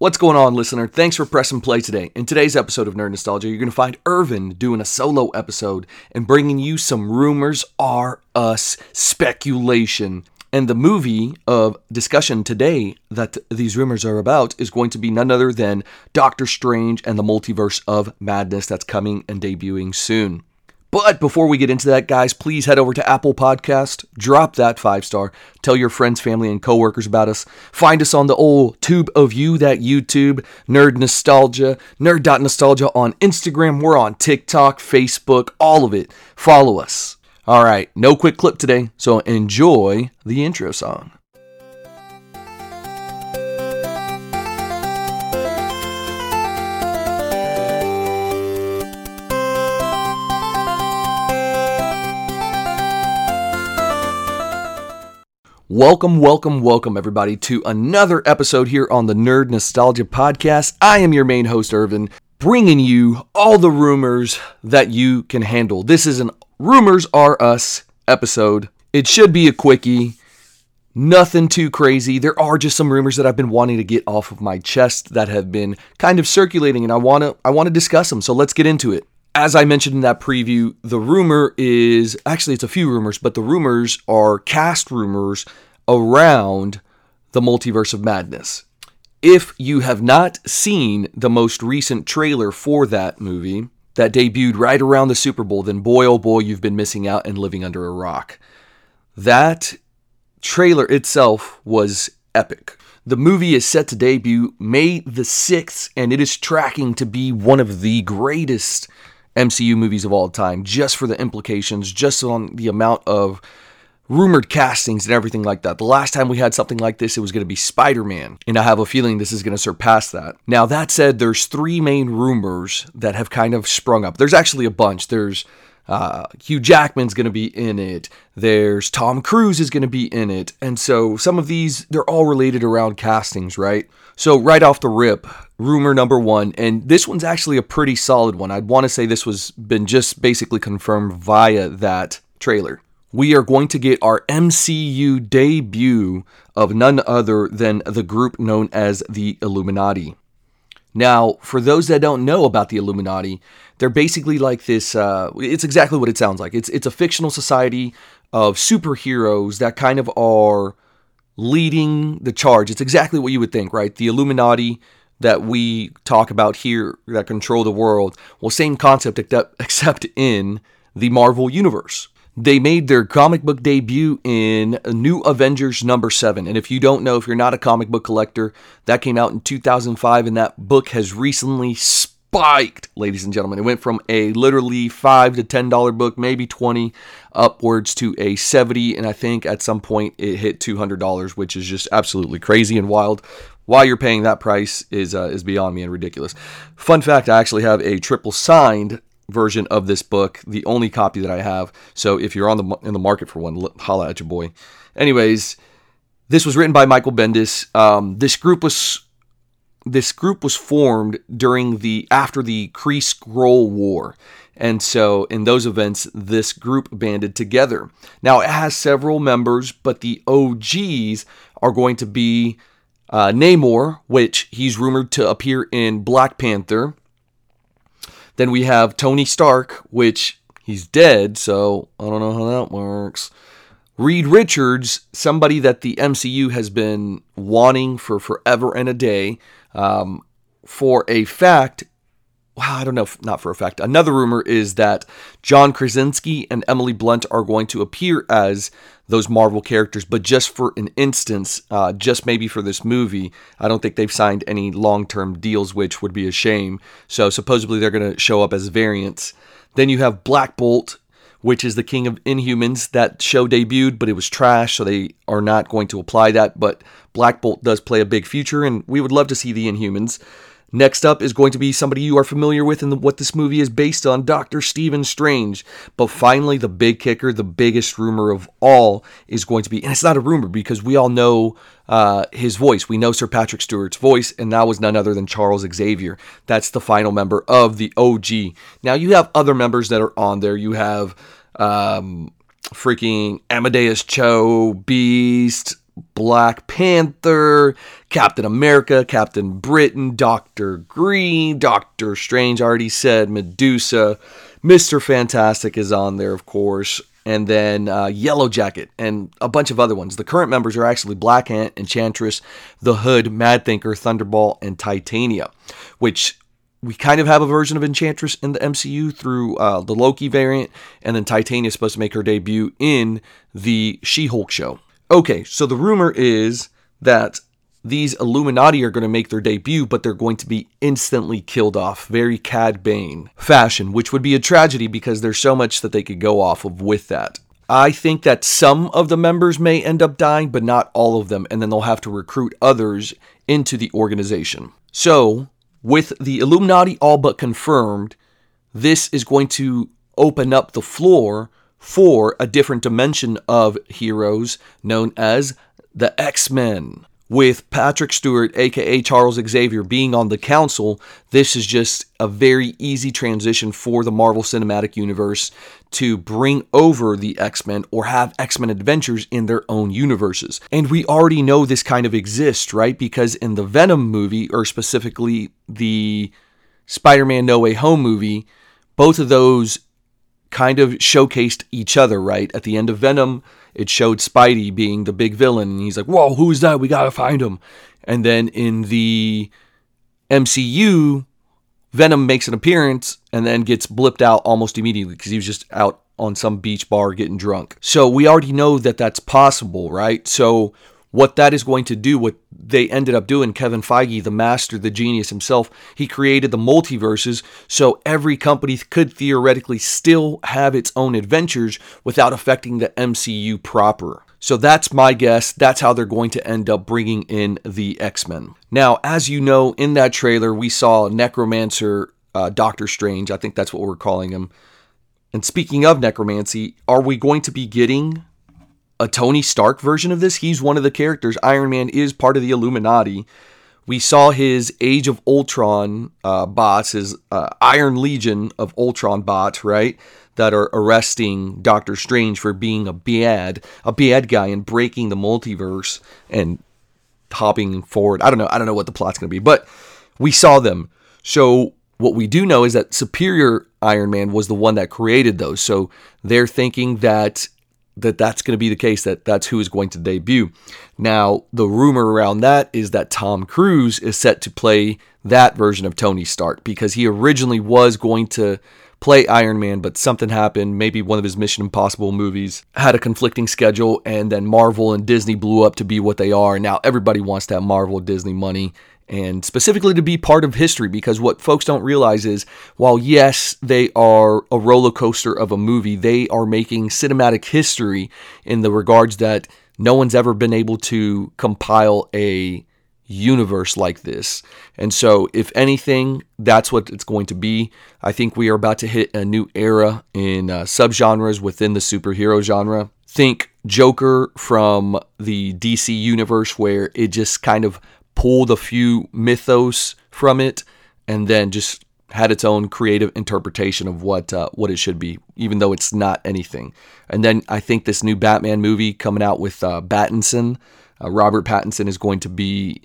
What's going on, listener? Thanks for pressing play today. In today's episode of Nerd Nostalgia, you're going to find Irvin doing a solo episode and bringing you some rumors are us speculation. And the movie of discussion today that these rumors are about is going to be none other than Doctor Strange and the Multiverse of Madness that's coming and debuting soon. But before we get into that, guys, please head over to Apple Podcast, drop that five star, tell your friends, family, and coworkers about us. Find us on the old tube of you, that YouTube, Nerd Nostalgia, Nerd.nostalgia on Instagram. We're on TikTok, Facebook, all of it. Follow us. All right, no quick clip today, so enjoy the intro song. Welcome, welcome, welcome, everybody, to another episode here on the Nerd Nostalgia Podcast. I am your main host, Irvin, bringing you all the rumors that you can handle. This is an Rumors Are Us episode. It should be a quickie, nothing too crazy. There are just some rumors that I've been wanting to get off of my chest that have been kind of circulating, and I want to I want to discuss them. So let's get into it as I mentioned in that preview, the rumor is actually it's a few rumors, but the rumors are cast rumors around the multiverse of madness. If you have not seen the most recent trailer for that movie that debuted right around the Super Bowl, then boy oh boy, you've been missing out and living under a rock. That trailer itself was epic. The movie is set to debut May the 6th, and it is tracking to be one of the greatest MCU movies of all time, just for the implications, just on the amount of rumored castings and everything like that. The last time we had something like this, it was going to be Spider Man, and I have a feeling this is going to surpass that. Now, that said, there's three main rumors that have kind of sprung up. There's actually a bunch. There's uh, Hugh Jackman's going to be in it. There's Tom Cruise is going to be in it. And so some of these, they're all related around castings, right? So, right off the rip, rumor number one, and this one's actually a pretty solid one. I'd want to say this was been just basically confirmed via that trailer. We are going to get our MCU debut of none other than the group known as the Illuminati. Now, for those that don't know about the Illuminati, they're basically like this. Uh, it's exactly what it sounds like. It's it's a fictional society of superheroes that kind of are leading the charge. It's exactly what you would think, right? The Illuminati that we talk about here that control the world. Well, same concept except in the Marvel universe. They made their comic book debut in New Avengers number 7. And if you don't know, if you're not a comic book collector, that came out in 2005 and that book has recently spiked, ladies and gentlemen. It went from a literally 5 to $10 book, maybe 20 upwards to a 70 and I think at some point it hit $200, which is just absolutely crazy and wild. Why you're paying that price is uh, is beyond me and ridiculous. Fun fact: I actually have a triple signed version of this book, the only copy that I have. So if you're on the in the market for one, holla at your boy. Anyways, this was written by Michael Bendis. Um, this group was this group was formed during the after the Kree Skrull War. And so in those events, this group banded together. Now it has several members, but the OGs are going to be uh, Namor, which he's rumored to appear in Black Panther. Then we have Tony Stark, which he's dead, so I don't know how that works. Reed Richards, somebody that the MCU has been wanting for forever and a day. Um, for a fact, I don't know, not for a fact. Another rumor is that John Krasinski and Emily Blunt are going to appear as those Marvel characters, but just for an instance, uh, just maybe for this movie. I don't think they've signed any long term deals, which would be a shame. So supposedly they're going to show up as variants. Then you have Black Bolt, which is the King of Inhumans. That show debuted, but it was trash, so they are not going to apply that. But Black Bolt does play a big future, and we would love to see the Inhumans. Next up is going to be somebody you are familiar with and what this movie is based on, Dr. Stephen Strange. But finally, the big kicker, the biggest rumor of all, is going to be, and it's not a rumor because we all know uh, his voice. We know Sir Patrick Stewart's voice, and that was none other than Charles Xavier. That's the final member of the OG. Now, you have other members that are on there. You have um, freaking Amadeus Cho, Beast, Black Panther, Captain America, Captain Britain, Doctor Green, Doctor Strange, already said, Medusa, Mr. Fantastic is on there, of course, and then uh, Yellow Jacket and a bunch of other ones. The current members are actually Black Ant, Enchantress, The Hood, Mad Thinker, Thunderball, and Titania, which we kind of have a version of Enchantress in the MCU through uh, the Loki variant, and then Titania is supposed to make her debut in the She Hulk show. Okay, so the rumor is that these Illuminati are going to make their debut, but they're going to be instantly killed off. Very Cad Bane fashion, which would be a tragedy because there's so much that they could go off of with that. I think that some of the members may end up dying, but not all of them, and then they'll have to recruit others into the organization. So, with the Illuminati all but confirmed, this is going to open up the floor for a different dimension of heroes known as the X Men. With Patrick Stewart, aka Charles Xavier, being on the council, this is just a very easy transition for the Marvel Cinematic Universe to bring over the X Men or have X Men adventures in their own universes. And we already know this kind of exists, right? Because in the Venom movie, or specifically the Spider Man No Way Home movie, both of those kind of showcased each other, right? At the end of Venom, it showed Spidey being the big villain, and he's like, Whoa, who's that? We gotta find him. And then in the MCU, Venom makes an appearance and then gets blipped out almost immediately because he was just out on some beach bar getting drunk. So we already know that that's possible, right? So what that is going to do, what they ended up doing, Kevin Feige, the master, the genius himself, he created the multiverses so every company could theoretically still have its own adventures without affecting the MCU proper. So that's my guess. That's how they're going to end up bringing in the X Men. Now, as you know, in that trailer, we saw Necromancer uh, Doctor Strange. I think that's what we're calling him. And speaking of necromancy, are we going to be getting a Tony Stark version of this. He's one of the characters. Iron Man is part of the Illuminati. We saw his Age of Ultron uh, bots, his uh, Iron Legion of Ultron bots, right? That are arresting Doctor Strange for being a bad, a bad guy and breaking the multiverse and hopping forward. I don't know. I don't know what the plot's going to be, but we saw them. So what we do know is that Superior Iron Man was the one that created those. So they're thinking that that that's going to be the case that that's who is going to debut. Now, the rumor around that is that Tom Cruise is set to play that version of Tony Stark because he originally was going to play Iron Man, but something happened. Maybe one of his Mission Impossible movies had a conflicting schedule, and then Marvel and Disney blew up to be what they are. Now everybody wants that Marvel Disney money, and specifically to be part of history because what folks don't realize is while yes they are a roller coaster of a movie they are making cinematic history in the regards that no one's ever been able to compile a universe like this. And so if anything that's what it's going to be. I think we are about to hit a new era in uh, subgenres within the superhero genre. Think joker from the dc universe where it just kind of pulled a few mythos from it and then just had its own creative interpretation of what uh, what it should be, even though it's not anything. And then I think this new Batman movie coming out with uh, Pattinson, uh, Robert Pattinson is going to be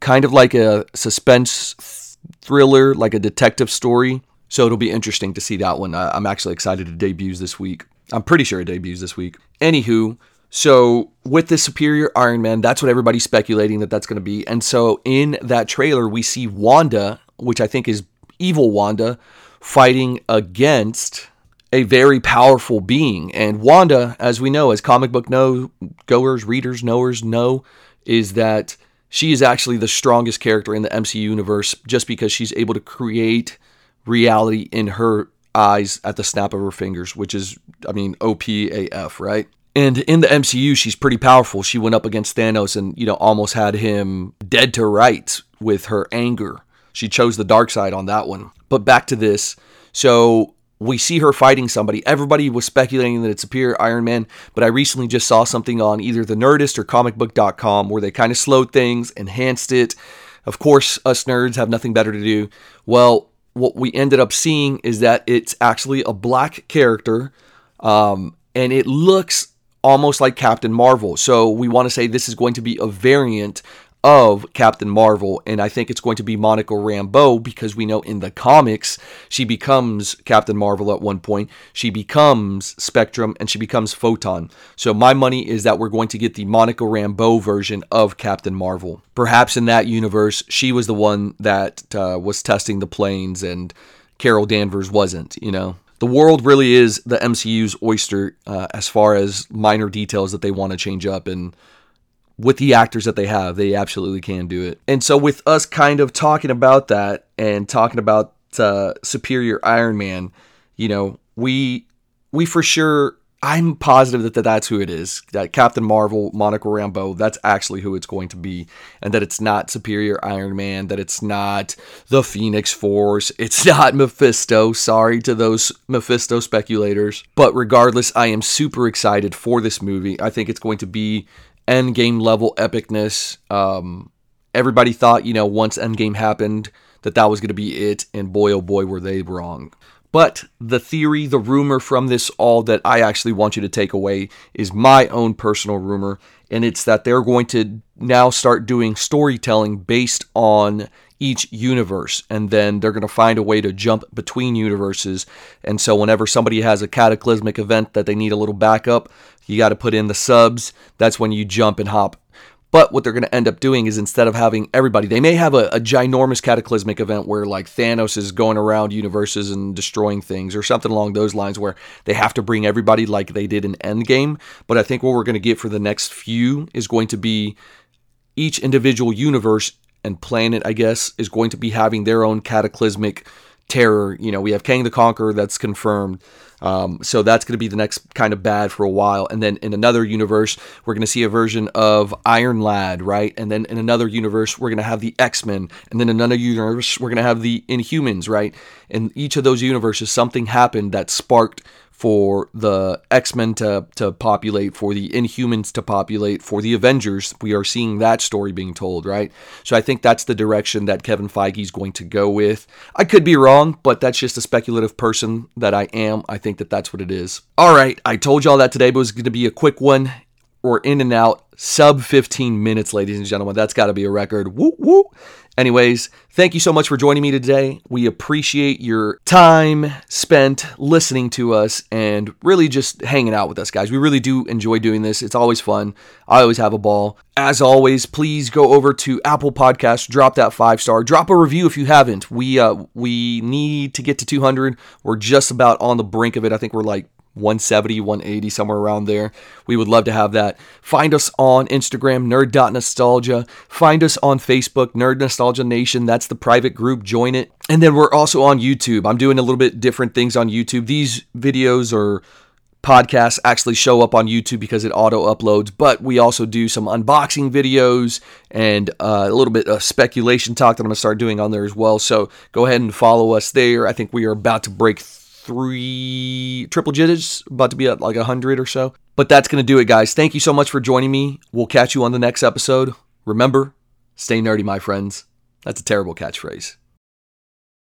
kind of like a suspense thriller, like a detective story. So it'll be interesting to see that one. I'm actually excited it debuts this week. I'm pretty sure it debuts this week. Anywho, so with the superior Iron Man, that's what everybody's speculating that that's going to be. And so in that trailer, we see Wanda, which I think is evil Wanda, fighting against a very powerful being. And Wanda, as we know, as comic book know goers, readers, knowers know, is that she is actually the strongest character in the MCU universe just because she's able to create reality in her eyes at the snap of her fingers, which is, I mean, OPAF, right? And in the MCU, she's pretty powerful. She went up against Thanos and, you know, almost had him dead to rights with her anger. She chose the dark side on that one. But back to this. So we see her fighting somebody. Everybody was speculating that it's Superior Iron Man, but I recently just saw something on either the Nerdist or comicbook.com where they kind of slowed things, enhanced it. Of course, us nerds have nothing better to do. Well, what we ended up seeing is that it's actually a black character, um, and it looks almost like Captain Marvel. So we want to say this is going to be a variant of Captain Marvel, and I think it's going to be Monica Rambeau because we know in the comics she becomes Captain Marvel at one point. She becomes Spectrum and she becomes Photon. So my money is that we're going to get the Monica Rambeau version of Captain Marvel. Perhaps in that universe, she was the one that uh, was testing the planes and Carol Danvers wasn't, you know? The world really is the MCU's oyster uh, as far as minor details that they want to change up and with the actors that they have, they absolutely can do it. And so, with us kind of talking about that and talking about uh, Superior Iron Man, you know, we we for sure. I'm positive that, that that's who it is. That Captain Marvel, Monica Rambeau, that's actually who it's going to be. And that it's not Superior Iron Man, that it's not the Phoenix Force, it's not Mephisto. Sorry to those Mephisto speculators. But regardless, I am super excited for this movie. I think it's going to be Endgame level epicness. Um, everybody thought, you know, once Endgame happened, that that was going to be it, and boy, oh boy, were they wrong. But the theory, the rumor from this all that I actually want you to take away is my own personal rumor, and it's that they're going to now start doing storytelling based on each universe, and then they're going to find a way to jump between universes. And so, whenever somebody has a cataclysmic event that they need a little backup, you got to put in the subs. That's when you jump and hop. But what they're going to end up doing is instead of having everybody, they may have a, a, ginormous cataclysmic event where like Thanos is going around universes and destroying things or something along those lines where they have to bring everybody like they did in Endgame. But I think what we're going to get for the next few is going to be each individual universe and planet, I guess, is going to be having their own cataclysmic terror. You know, we have Kang the Conqueror that's confirmed. Um, so that's going to be the next kind of bad for a while. And then in another universe, we're going to see a version of Iron Lad, right? And then in another universe, we're going to have the X Men. And then in another universe, we're going to have the Inhumans, right? In each of those universes, something happened that sparked for the X-Men to, to populate, for the Inhumans to populate, for the Avengers. We are seeing that story being told, right? So I think that's the direction that Kevin Feige is going to go with. I could be wrong, but that's just a speculative person that I am. I think that that's what it is. All right, I told y'all that today but it was going to be a quick one. We're in and out, sub 15 minutes, ladies and gentlemen. That's got to be a record. Woo woo. Anyways, thank you so much for joining me today. We appreciate your time spent listening to us and really just hanging out with us, guys. We really do enjoy doing this. It's always fun. I always have a ball. As always, please go over to Apple Podcasts, drop that five star, drop a review if you haven't. We uh, we need to get to 200. We're just about on the brink of it. I think we're like 170, 180, somewhere around there. We would love to have that. Find us on Instagram, nerd.nostalgia. Find us on Facebook, Nerd Nostalgia Nation. That's the private group. Join it. And then we're also on YouTube. I'm doing a little bit different things on YouTube. These videos or podcasts actually show up on YouTube because it auto uploads, but we also do some unboxing videos and uh, a little bit of speculation talk that I'm going to start doing on there as well. So go ahead and follow us there. I think we are about to break three triple digits, about to be at like a hundred or so. But that's gonna do it, guys. Thank you so much for joining me. We'll catch you on the next episode. Remember, stay nerdy, my friends. That's a terrible catchphrase.